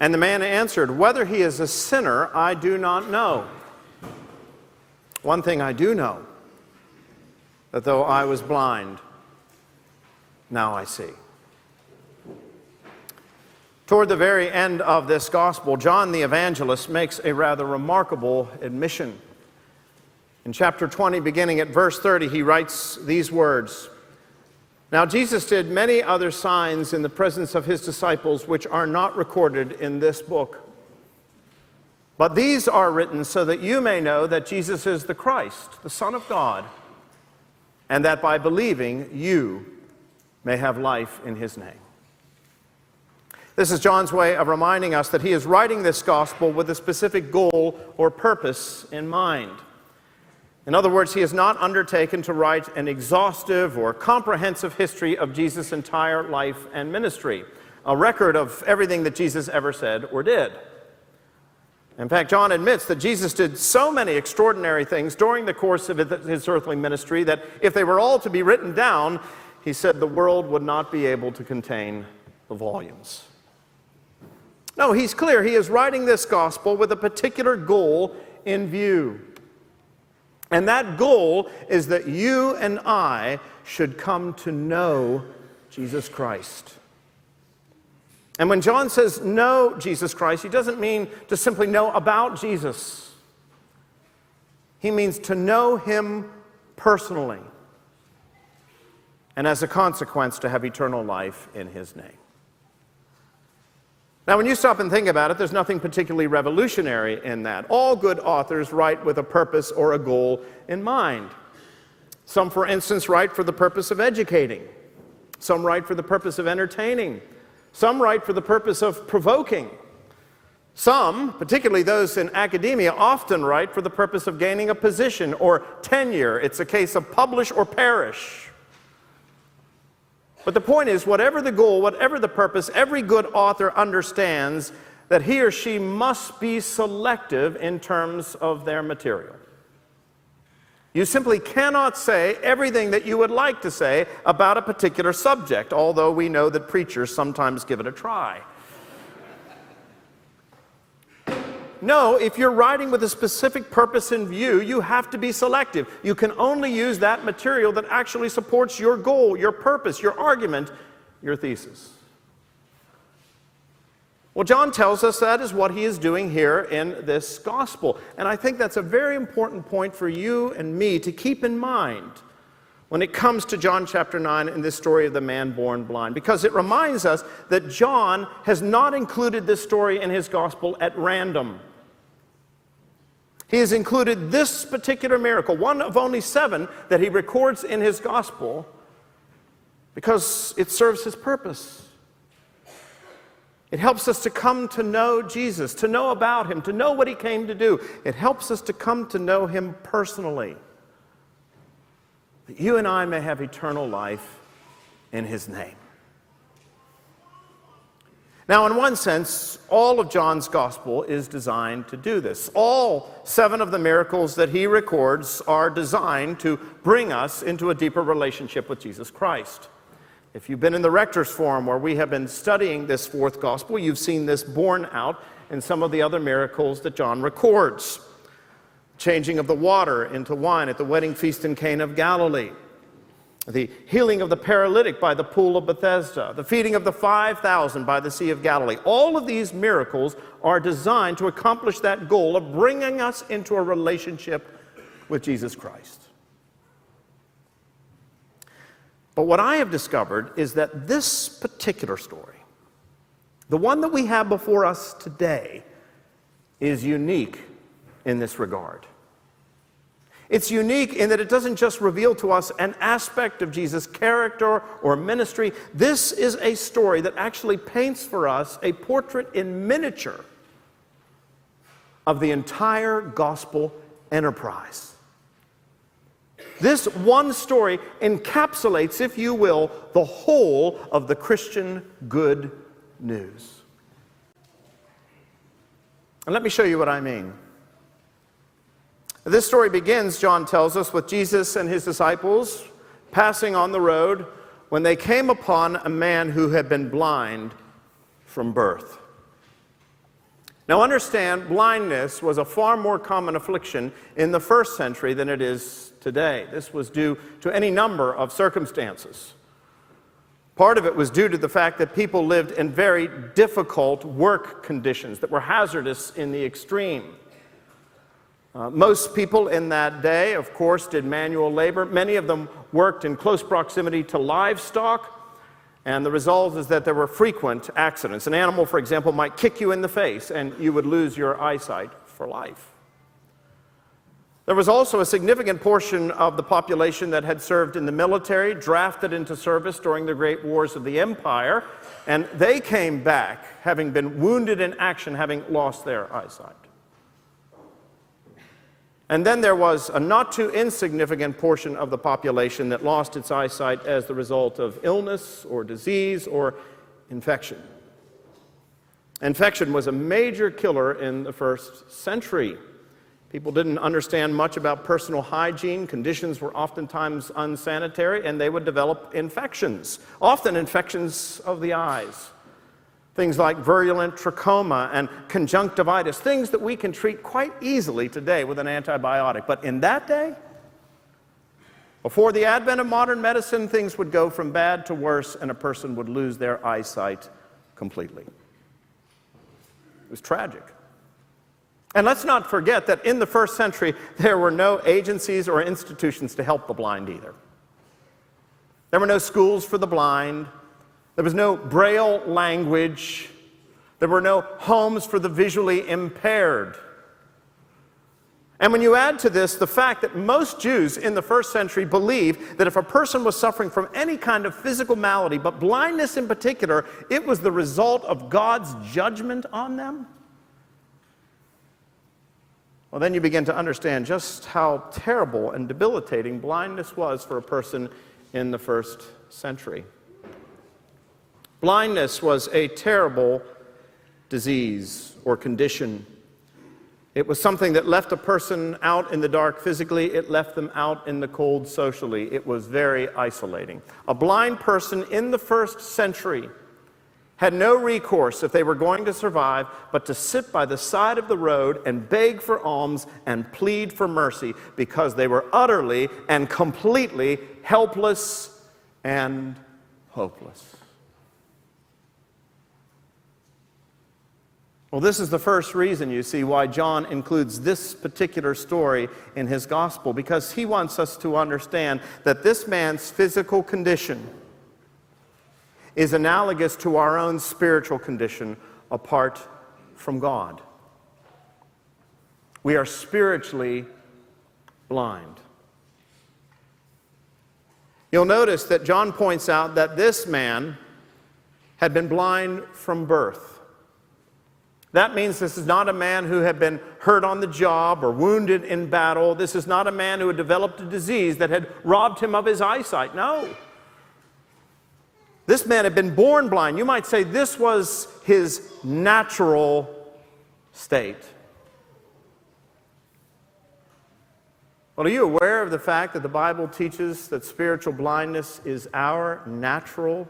And the man answered, Whether he is a sinner, I do not know. One thing I do know that though I was blind, now I see. Toward the very end of this gospel, John the evangelist makes a rather remarkable admission. In chapter 20, beginning at verse 30, he writes these words Now Jesus did many other signs in the presence of his disciples, which are not recorded in this book. But these are written so that you may know that Jesus is the Christ, the Son of God, and that by believing you may have life in his name. This is John's way of reminding us that he is writing this gospel with a specific goal or purpose in mind. In other words, he has not undertaken to write an exhaustive or comprehensive history of Jesus' entire life and ministry, a record of everything that Jesus ever said or did. In fact, John admits that Jesus did so many extraordinary things during the course of his earthly ministry that if they were all to be written down, he said the world would not be able to contain the volumes. No, he's clear. He is writing this gospel with a particular goal in view. And that goal is that you and I should come to know Jesus Christ. And when John says know Jesus Christ, he doesn't mean to simply know about Jesus. He means to know him personally. And as a consequence, to have eternal life in his name. Now, when you stop and think about it, there's nothing particularly revolutionary in that. All good authors write with a purpose or a goal in mind. Some, for instance, write for the purpose of educating, some write for the purpose of entertaining, some write for the purpose of provoking. Some, particularly those in academia, often write for the purpose of gaining a position or tenure. It's a case of publish or perish. But the point is, whatever the goal, whatever the purpose, every good author understands that he or she must be selective in terms of their material. You simply cannot say everything that you would like to say about a particular subject, although we know that preachers sometimes give it a try. No, if you're writing with a specific purpose in view, you have to be selective. You can only use that material that actually supports your goal, your purpose, your argument, your thesis. Well, John tells us that is what he is doing here in this gospel. And I think that's a very important point for you and me to keep in mind when it comes to John chapter 9 and this story of the man born blind, because it reminds us that John has not included this story in his gospel at random. He has included this particular miracle, one of only seven that he records in his gospel, because it serves his purpose. It helps us to come to know Jesus, to know about him, to know what he came to do. It helps us to come to know him personally that you and I may have eternal life in his name. Now, in one sense, all of John's gospel is designed to do this. All seven of the miracles that he records are designed to bring us into a deeper relationship with Jesus Christ. If you've been in the Rector's Forum where we have been studying this fourth gospel, you've seen this borne out in some of the other miracles that John records changing of the water into wine at the wedding feast in Cana of Galilee, the healing of the paralytic by the pool of Bethesda, the feeding of the 5,000 by the Sea of Galilee. All of these miracles are designed to accomplish that goal of bringing us into a relationship with Jesus Christ. But what I have discovered is that this particular story, the one that we have before us today, is unique in this regard. It's unique in that it doesn't just reveal to us an aspect of Jesus' character or ministry. This is a story that actually paints for us a portrait in miniature of the entire gospel enterprise. This one story encapsulates, if you will, the whole of the Christian good news. And let me show you what I mean. This story begins, John tells us, with Jesus and his disciples passing on the road when they came upon a man who had been blind from birth. Now, understand, blindness was a far more common affliction in the first century than it is today. This was due to any number of circumstances. Part of it was due to the fact that people lived in very difficult work conditions that were hazardous in the extreme. Uh, most people in that day, of course, did manual labor. Many of them worked in close proximity to livestock. And the result is that there were frequent accidents. An animal, for example, might kick you in the face and you would lose your eyesight for life. There was also a significant portion of the population that had served in the military, drafted into service during the great wars of the empire, and they came back having been wounded in action, having lost their eyesight. And then there was a not too insignificant portion of the population that lost its eyesight as the result of illness or disease or infection. Infection was a major killer in the first century. People didn't understand much about personal hygiene. Conditions were oftentimes unsanitary, and they would develop infections, often infections of the eyes. Things like virulent trachoma and conjunctivitis, things that we can treat quite easily today with an antibiotic. But in that day, before the advent of modern medicine, things would go from bad to worse, and a person would lose their eyesight completely. It was tragic. And let's not forget that in the first century, there were no agencies or institutions to help the blind either. There were no schools for the blind. There was no braille language. There were no homes for the visually impaired. And when you add to this the fact that most Jews in the first century believed that if a person was suffering from any kind of physical malady, but blindness in particular, it was the result of God's judgment on them, well, then you begin to understand just how terrible and debilitating blindness was for a person in the first century. Blindness was a terrible disease or condition. It was something that left a person out in the dark physically, it left them out in the cold socially. It was very isolating. A blind person in the first century had no recourse if they were going to survive but to sit by the side of the road and beg for alms and plead for mercy because they were utterly and completely helpless and hopeless. Well, this is the first reason, you see, why John includes this particular story in his gospel, because he wants us to understand that this man's physical condition is analogous to our own spiritual condition apart from God. We are spiritually blind. You'll notice that John points out that this man had been blind from birth. That means this is not a man who had been hurt on the job or wounded in battle. This is not a man who had developed a disease that had robbed him of his eyesight. No. This man had been born blind. You might say this was his natural state. Well, are you aware of the fact that the Bible teaches that spiritual blindness is our natural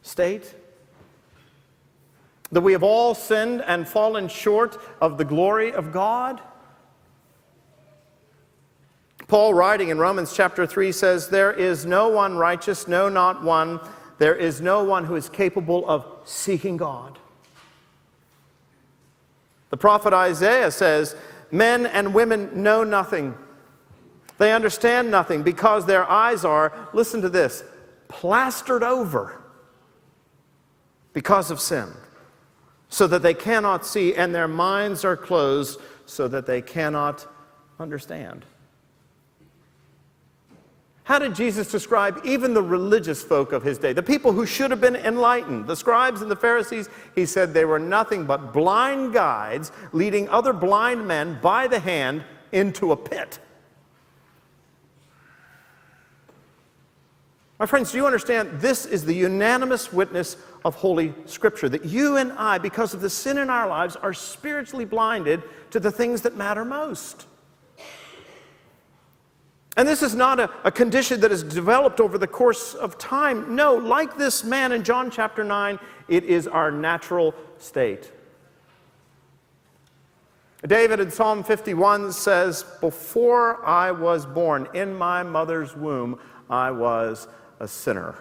state? That we have all sinned and fallen short of the glory of God? Paul, writing in Romans chapter 3, says, There is no one righteous, no, not one. There is no one who is capable of seeking God. The prophet Isaiah says, Men and women know nothing. They understand nothing because their eyes are, listen to this, plastered over because of sin so that they cannot see, and their minds are closed so that they cannot understand. How did Jesus describe even the religious folk of his day, the people who should have been enlightened, the scribes and the Pharisees? He said they were nothing but blind guides leading other blind men by the hand into a pit. My friends, do you understand? This is the unanimous witness of Holy Scripture that you and I, because of the sin in our lives, are spiritually blinded to the things that matter most. And this is not a, a condition that has developed over the course of time. No, like this man in John chapter 9, it is our natural state. David in Psalm 51 says, Before I was born in my mother's womb, I was a sinner.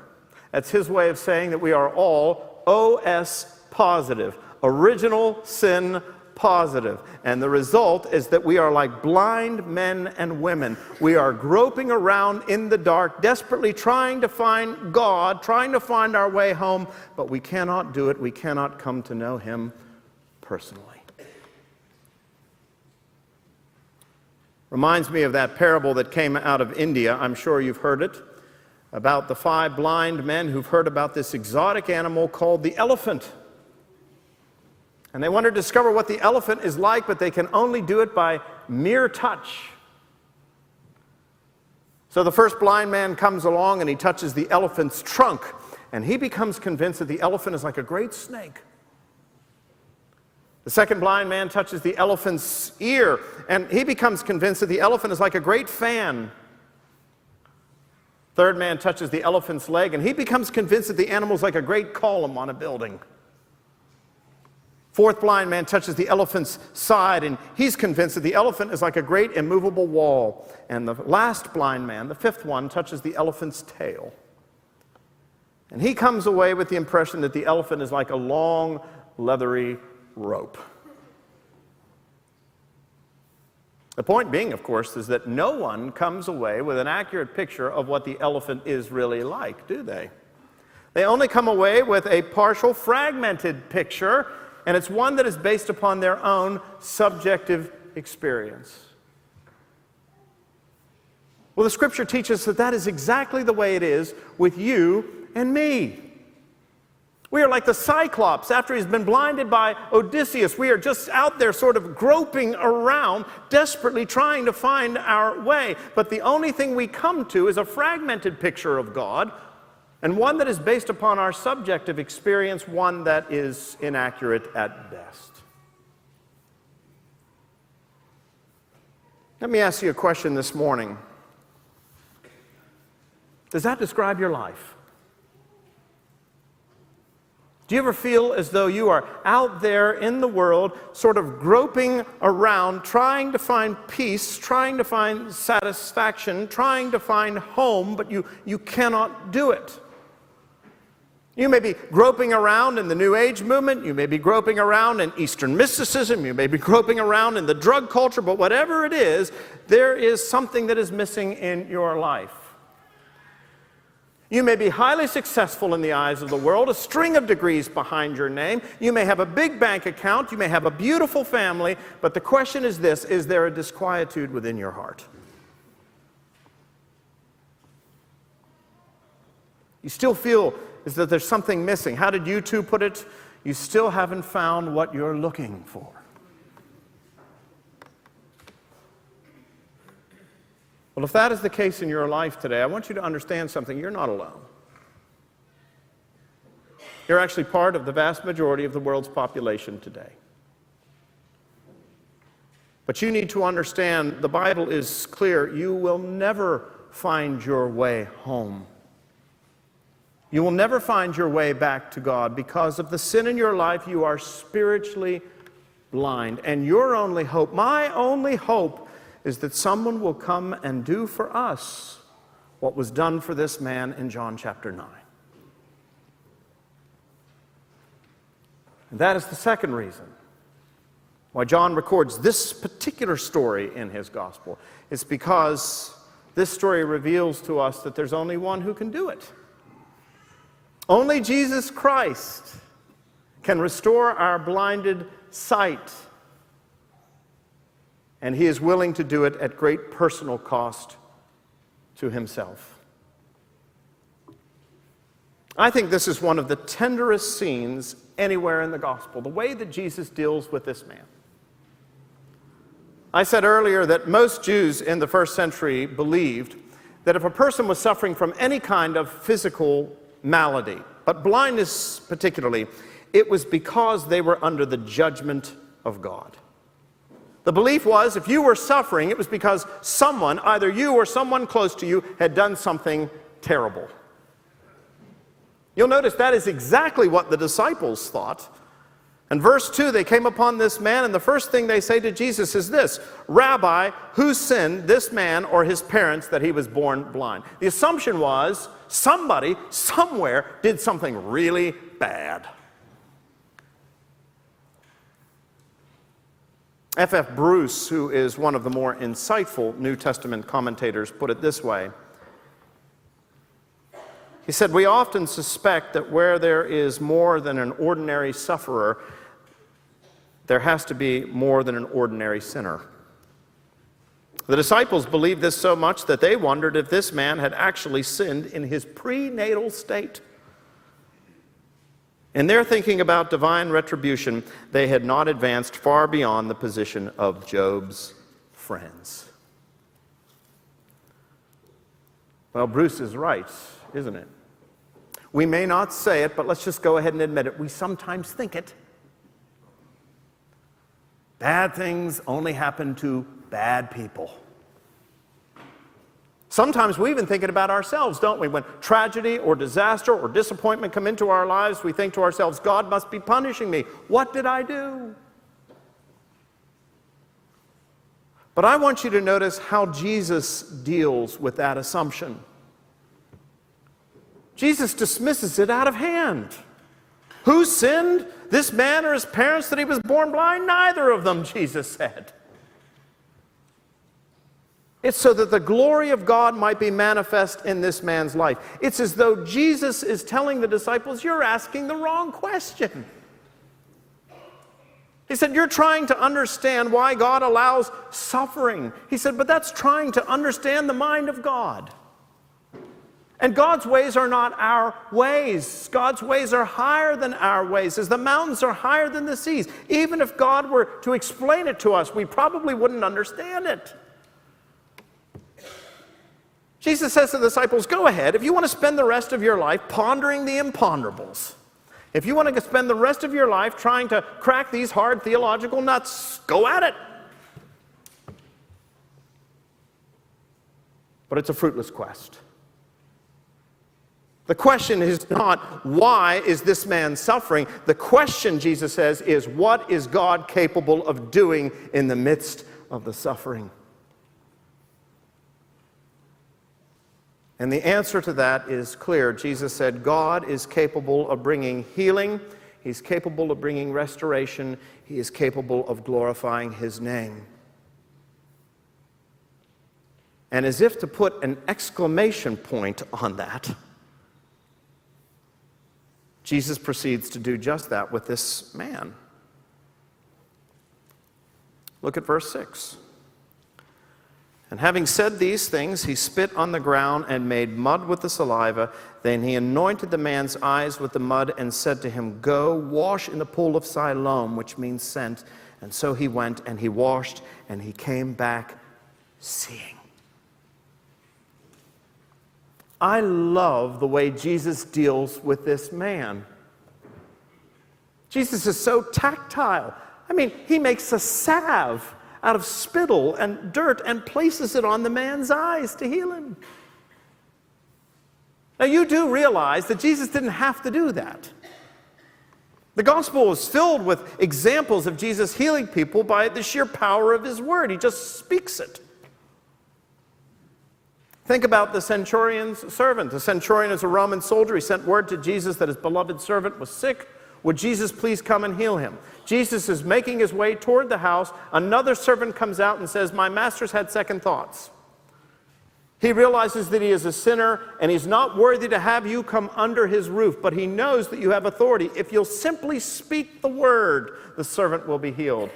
That's his way of saying that we are all OS positive, original sin positive. And the result is that we are like blind men and women. We are groping around in the dark, desperately trying to find God, trying to find our way home, but we cannot do it. We cannot come to know Him personally. Reminds me of that parable that came out of India. I'm sure you've heard it about the five blind men who've heard about this exotic animal called the elephant. And they want to discover what the elephant is like, but they can only do it by mere touch. So the first blind man comes along and he touches the elephant's trunk, and he becomes convinced that the elephant is like a great snake. The second blind man touches the elephant's ear, and he becomes convinced that the elephant is like a great fan. Third man touches the elephant's leg, and he becomes convinced that the animal is like a great column on a building. Fourth blind man touches the elephant's side, and he's convinced that the elephant is like a great immovable wall. And the last blind man, the fifth one, touches the elephant's tail. And he comes away with the impression that the elephant is like a long, leathery rope. The point being, of course, is that no one comes away with an accurate picture of what the elephant is really like, do they? They only come away with a partial, fragmented picture, and it's one that is based upon their own subjective experience. Well, the scripture teaches that that is exactly the way it is with you and me. We are like the Cyclops after he's been blinded by Odysseus. We are just out there, sort of groping around, desperately trying to find our way. But the only thing we come to is a fragmented picture of God, and one that is based upon our subjective experience, one that is inaccurate at best. Let me ask you a question this morning Does that describe your life? Do you ever feel as though you are out there in the world, sort of groping around, trying to find peace, trying to find satisfaction, trying to find home, but you, you cannot do it? You may be groping around in the New Age movement, you may be groping around in Eastern mysticism, you may be groping around in the drug culture, but whatever it is, there is something that is missing in your life. You may be highly successful in the eyes of the world, a string of degrees behind your name. You may have a big bank account. You may have a beautiful family. But the question is this Is there a disquietude within your heart? You still feel as that there's something missing. How did U2 put it? You still haven't found what you're looking for. Well, if that is the case in your life today, I want you to understand something. You're not alone. You're actually part of the vast majority of the world's population today. But you need to understand the Bible is clear. You will never find your way home. You will never find your way back to God because of the sin in your life. You are spiritually blind. And your only hope, my only hope, is that someone will come and do for us what was done for this man in John chapter 9. And that is the second reason why John records this particular story in his gospel. It's because this story reveals to us that there's only one who can do it. Only Jesus Christ can restore our blinded sight and he is willing to do it at great personal cost to himself. I think this is one of the tenderest scenes anywhere in the gospel, the way that Jesus deals with this man. I said earlier that most Jews in the first century believed that if a person was suffering from any kind of physical malady, but blindness particularly, it was because they were under the judgment of God. The belief was if you were suffering, it was because someone, either you or someone close to you, had done something terrible. You'll notice that is exactly what the disciples thought. And verse 2, they came upon this man, and the first thing they say to Jesus is this Rabbi, who sinned, this man or his parents, that he was born blind? The assumption was somebody, somewhere, did something really bad. F.F. Bruce, who is one of the more insightful New Testament commentators, put it this way. He said, We often suspect that where there is more than an ordinary sufferer, there has to be more than an ordinary sinner. The disciples believed this so much that they wondered if this man had actually sinned in his prenatal state. In their thinking about divine retribution, they had not advanced far beyond the position of Job's friends. Well, Bruce is right, isn't it? We may not say it, but let's just go ahead and admit it. We sometimes think it. Bad things only happen to bad people. Sometimes we even think it about ourselves, don't we? When tragedy or disaster or disappointment come into our lives, we think to ourselves, God must be punishing me. What did I do? But I want you to notice how Jesus deals with that assumption. Jesus dismisses it out of hand. Who sinned? This man or his parents that he was born blind? Neither of them, Jesus said. It's so that the glory of God might be manifest in this man's life. It's as though Jesus is telling the disciples, You're asking the wrong question. He said, You're trying to understand why God allows suffering. He said, But that's trying to understand the mind of God. And God's ways are not our ways. God's ways are higher than our ways, as the mountains are higher than the seas. Even if God were to explain it to us, we probably wouldn't understand it. Jesus says to the disciples, Go ahead. If you want to spend the rest of your life pondering the imponderables, if you want to spend the rest of your life trying to crack these hard theological nuts, go at it. But it's a fruitless quest. The question is not, why is this man suffering? The question, Jesus says, is, what is God capable of doing in the midst of the suffering? And the answer to that is clear. Jesus said, God is capable of bringing healing, He's capable of bringing restoration, He is capable of glorifying His name. And as if to put an exclamation point on that, Jesus proceeds to do just that with this man. Look at verse 6. And having said these things, he spit on the ground and made mud with the saliva. Then he anointed the man's eyes with the mud and said to him, Go wash in the pool of Siloam, which means sent. And so he went and he washed and he came back seeing. I love the way Jesus deals with this man. Jesus is so tactile. I mean, he makes a salve out of spittle and dirt and places it on the man's eyes to heal him. Now, you do realize that Jesus didn't have to do that. The gospel is filled with examples of Jesus healing people by the sheer power of his word. He just speaks it. Think about the centurion's servant. The centurion is a Roman soldier. He sent word to Jesus that his beloved servant was sick. Would Jesus please come and heal him? Jesus is making his way toward the house. Another servant comes out and says, My master's had second thoughts. He realizes that he is a sinner and he's not worthy to have you come under his roof, but he knows that you have authority. If you'll simply speak the word, the servant will be healed.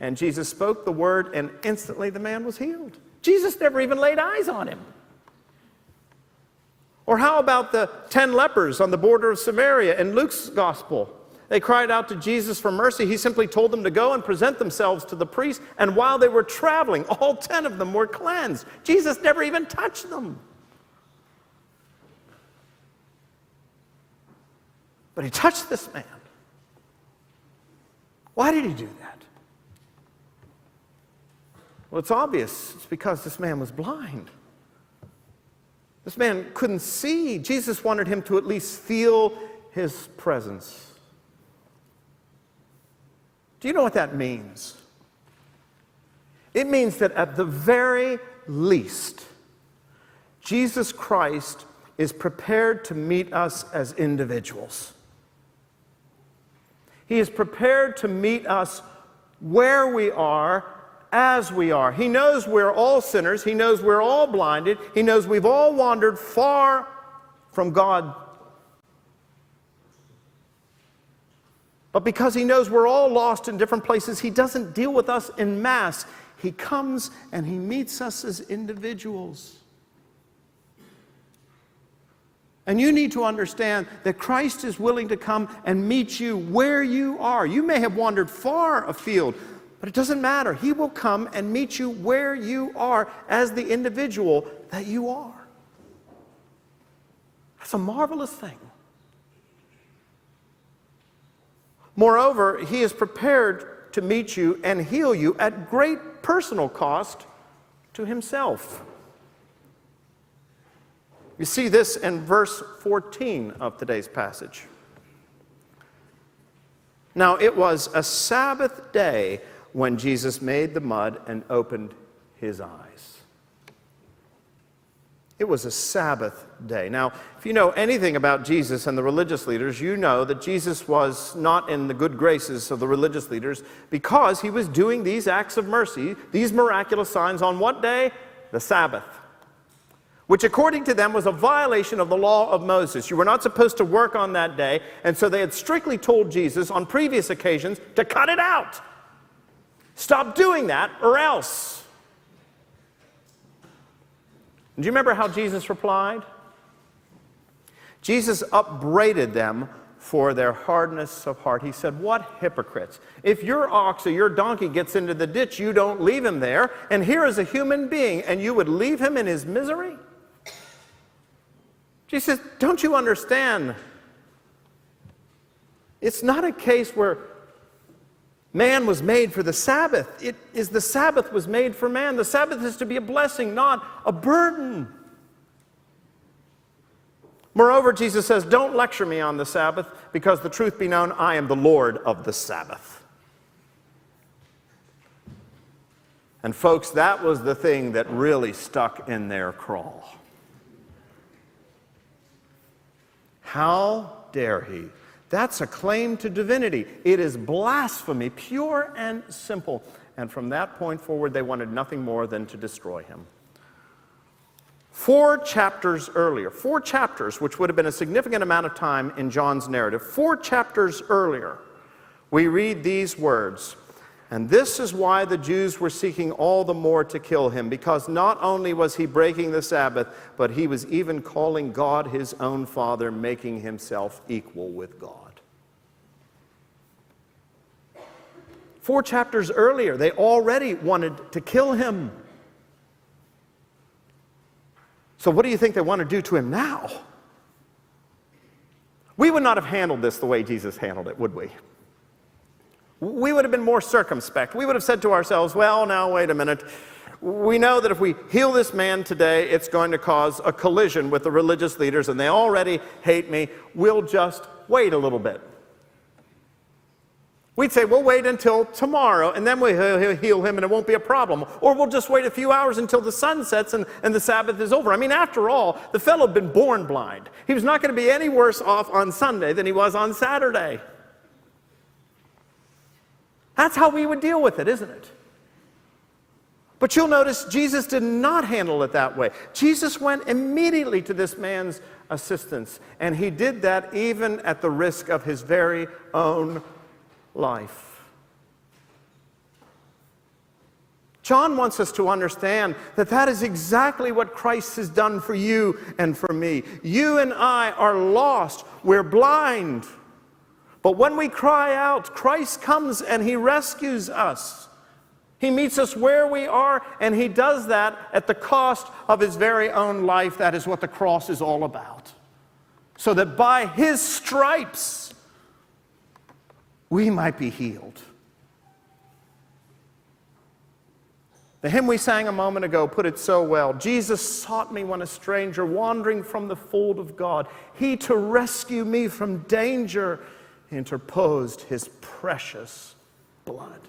And Jesus spoke the word, and instantly the man was healed. Jesus never even laid eyes on him. Or how about the 10 lepers on the border of Samaria in Luke's gospel? They cried out to Jesus for mercy. He simply told them to go and present themselves to the priest. And while they were traveling, all 10 of them were cleansed. Jesus never even touched them. But he touched this man. Why did he do that? Well, it's obvious. It's because this man was blind. This man couldn't see. Jesus wanted him to at least feel his presence. Do you know what that means? It means that at the very least, Jesus Christ is prepared to meet us as individuals. He is prepared to meet us where we are as we are. He knows we're all sinners. He knows we're all blinded. He knows we've all wandered far from God. But because He knows we're all lost in different places, He doesn't deal with us in mass. He comes and He meets us as individuals. And you need to understand that Christ is willing to come and meet you where you are. You may have wandered far afield, but it doesn't matter. He will come and meet you where you are as the individual that you are. That's a marvelous thing. Moreover, He is prepared to meet you and heal you at great personal cost to Himself. You see this in verse 14 of today's passage. Now, it was a Sabbath day when Jesus made the mud and opened his eyes. It was a Sabbath day. Now, if you know anything about Jesus and the religious leaders, you know that Jesus was not in the good graces of the religious leaders because he was doing these acts of mercy, these miraculous signs on what day? The Sabbath which according to them was a violation of the law of Moses. You were not supposed to work on that day, and so they had strictly told Jesus on previous occasions to cut it out. Stop doing that, or else. Do you remember how Jesus replied? Jesus upbraided them for their hardness of heart. He said, What hypocrites! If your ox or your donkey gets into the ditch, you don't leave him there, and here is a human being, and you would leave him in his misery? Jesus Don't you understand? It's not a case where man was made for the Sabbath. It is the Sabbath was made for man. The Sabbath is to be a blessing, not a burden. Moreover, Jesus says, Don't lecture me on the Sabbath, because the truth be known, I am the Lord of the Sabbath. And, folks, that was the thing that really stuck in their craw. How dare he? That's a claim to divinity. It is blasphemy, pure and simple. And from that point forward, they wanted nothing more than to destroy him. Four chapters earlier, four chapters, which would have been a significant amount of time in John's narrative, four chapters earlier, we read these words and this is why the Jews were seeking all the more to kill him, because not only was he breaking the Sabbath, but he was even calling God his own Father, making himself equal with God. Four chapters earlier, they already wanted to kill him. So, what do you think they want to do to him now? We would not have handled this the way Jesus handled it, would we? we would have been more circumspect. We would have said to ourselves, well, now, wait a minute. We know that if we heal this man today, it's going to cause a collision with the religious leaders, and they already hate me. We'll just wait a little bit. We'd say, we'll wait until tomorrow, and then we'll heal him, and it won't be a problem. Or we'll just wait a few hours until the sun sets and, and the Sabbath is over. I mean, after all, the fellow had been born blind. He was not going to be any worse off on Sunday than he was on Saturday. That's how we would deal with it, isn't it? But you'll notice Jesus did not handle it that way. Jesus went immediately to this man's assistance, and he did that even at the risk of his very own life. John wants us to understand that that is exactly what Christ has done for you and for me. You and I are lost, we're blind. But when we cry out, Christ comes and he rescues us. He meets us where we are, and he does that at the cost of his very own life. That is what the cross is all about. So that by his stripes, we might be healed. The hymn we sang a moment ago put it so well Jesus sought me when a stranger, wandering from the fold of God. He to rescue me from danger interposed his precious blood.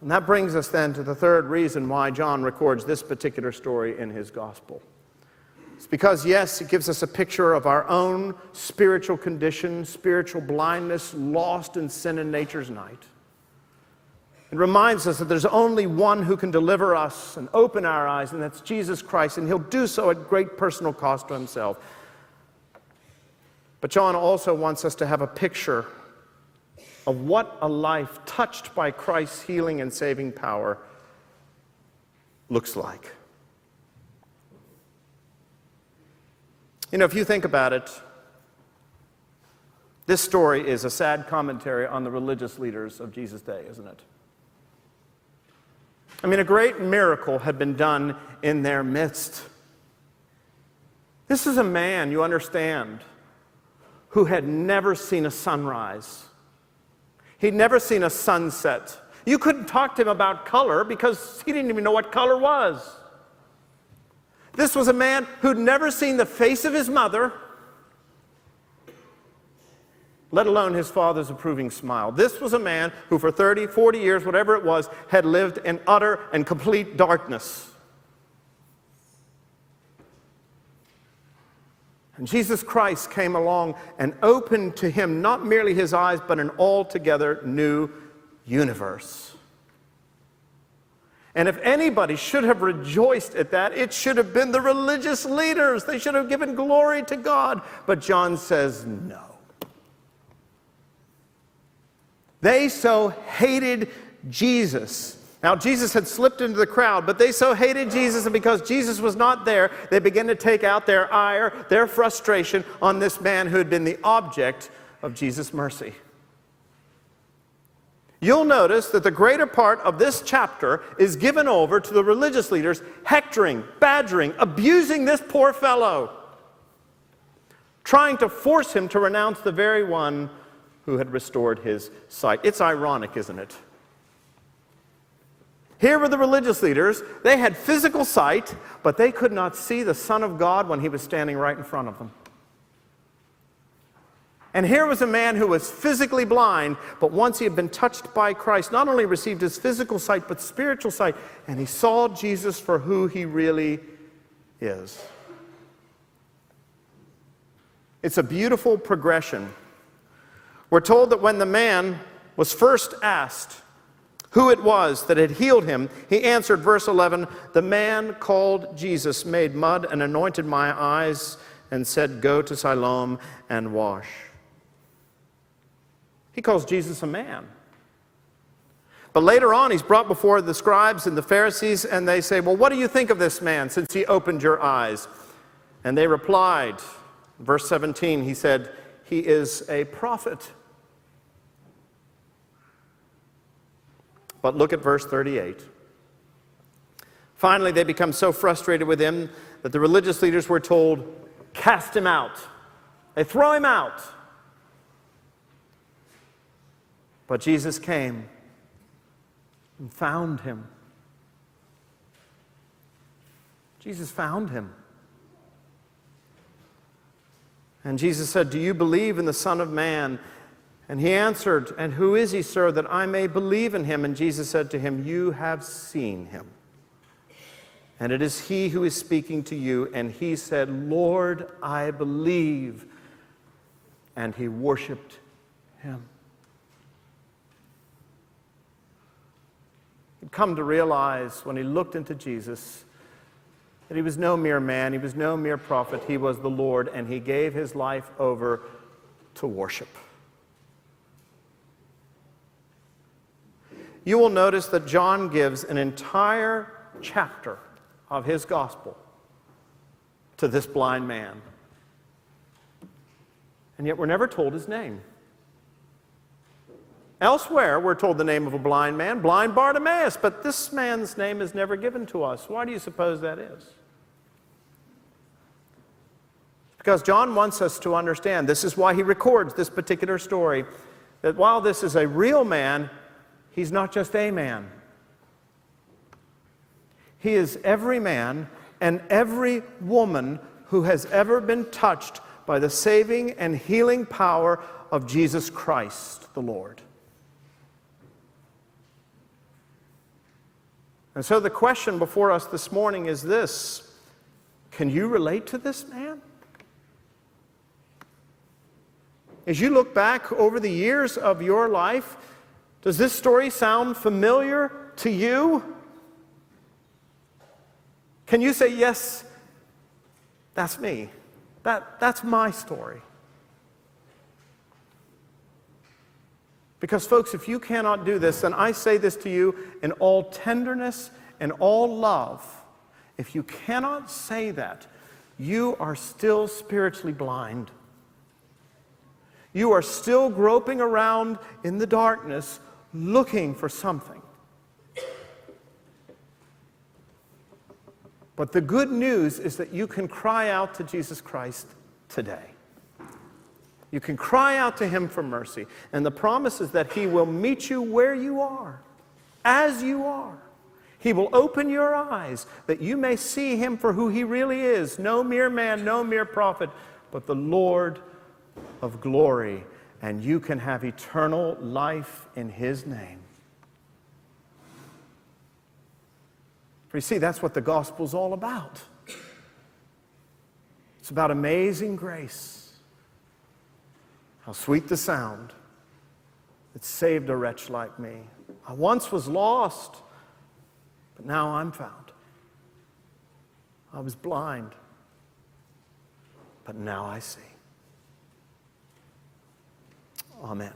And that brings us then to the third reason why John records this particular story in his gospel. It's because, yes, it gives us a picture of our own spiritual condition, spiritual blindness, lost in sin and nature's night. It reminds us that there's only one who can deliver us and open our eyes, and that's Jesus Christ, and he'll do so at great personal cost to himself. But John also wants us to have a picture of what a life touched by Christ's healing and saving power looks like. You know, if you think about it, this story is a sad commentary on the religious leaders of Jesus' day, isn't it? I mean, a great miracle had been done in their midst. This is a man, you understand, who had never seen a sunrise. He'd never seen a sunset. You couldn't talk to him about color because he didn't even know what color was. This was a man who'd never seen the face of his mother, let alone his father's approving smile. This was a man who, for 30, 40 years, whatever it was, had lived in utter and complete darkness. And Jesus Christ came along and opened to him not merely his eyes, but an altogether new universe. And if anybody should have rejoiced at that, it should have been the religious leaders. They should have given glory to God. But John says no. They so hated Jesus. Now, Jesus had slipped into the crowd, but they so hated Jesus, and because Jesus was not there, they began to take out their ire, their frustration on this man who had been the object of Jesus' mercy. You'll notice that the greater part of this chapter is given over to the religious leaders hectoring, badgering, abusing this poor fellow, trying to force him to renounce the very one who had restored his sight. It's ironic, isn't it? Here were the religious leaders. They had physical sight, but they could not see the Son of God when he was standing right in front of them. And here was a man who was physically blind, but once he had been touched by Christ, not only received his physical sight, but spiritual sight, and he saw Jesus for who he really is. It's a beautiful progression we're told that when the man was first asked who it was that had healed him, he answered, verse 11, The man called Jesus made mud and anointed my eyes and said, Go to Siloam and wash. He calls Jesus a man. But later on, he's brought before the scribes and the Pharisees, and they say, Well, what do you think of this man since he opened your eyes? And they replied, verse 17, he said, He is a prophet. But look at verse 38. Finally, they become so frustrated with him that the religious leaders were told, Cast him out. They throw him out. But Jesus came and found him. Jesus found him. And Jesus said, Do you believe in the Son of Man? And he answered, And who is he, sir, that I may believe in him? And Jesus said to him, You have seen him. And it is he who is speaking to you. And he said, Lord, I believe. And he worshiped him. Come to realize when he looked into Jesus that he was no mere man, he was no mere prophet, he was the Lord, and he gave his life over to worship. you will notice that John gives an entire chapter of his gospel to this blind man. And yet we're never told his name. Elsewhere, we're told the name of a blind man, blind Bartimaeus, but this man's name is never given to us. Why do you suppose that is? Because John wants us to understand, this is why he records this particular story, that while this is a real man, He's not just a man, he is every man and every woman who has ever been touched by the saving and healing power of Jesus Christ the Lord. And so the question before us this morning is this Can you relate to this man? As you look back over the years of your life, does this story sound familiar to you? Can you say, Yes, that's me? That, that's my story. Because, folks, if you cannot do this, then I say this to you in all tenderness and all love. If you cannot say that, you are still spiritually blind. You are still groping around in the darkness looking for something. But the good news is that you can cry out to Jesus Christ today. You can cry out to Him for mercy. And the promise is that He will meet you where you are, as you are. He will open your eyes that you may see Him for who He really is no mere man, no mere prophet, but the Lord of glory. And you can have eternal life in His name. For you see, that's what the gospel's all about. It's about amazing grace. How sweet the sound that saved a wretch like me. I once was lost, but now I'm found. I was blind, but now I see. Amen.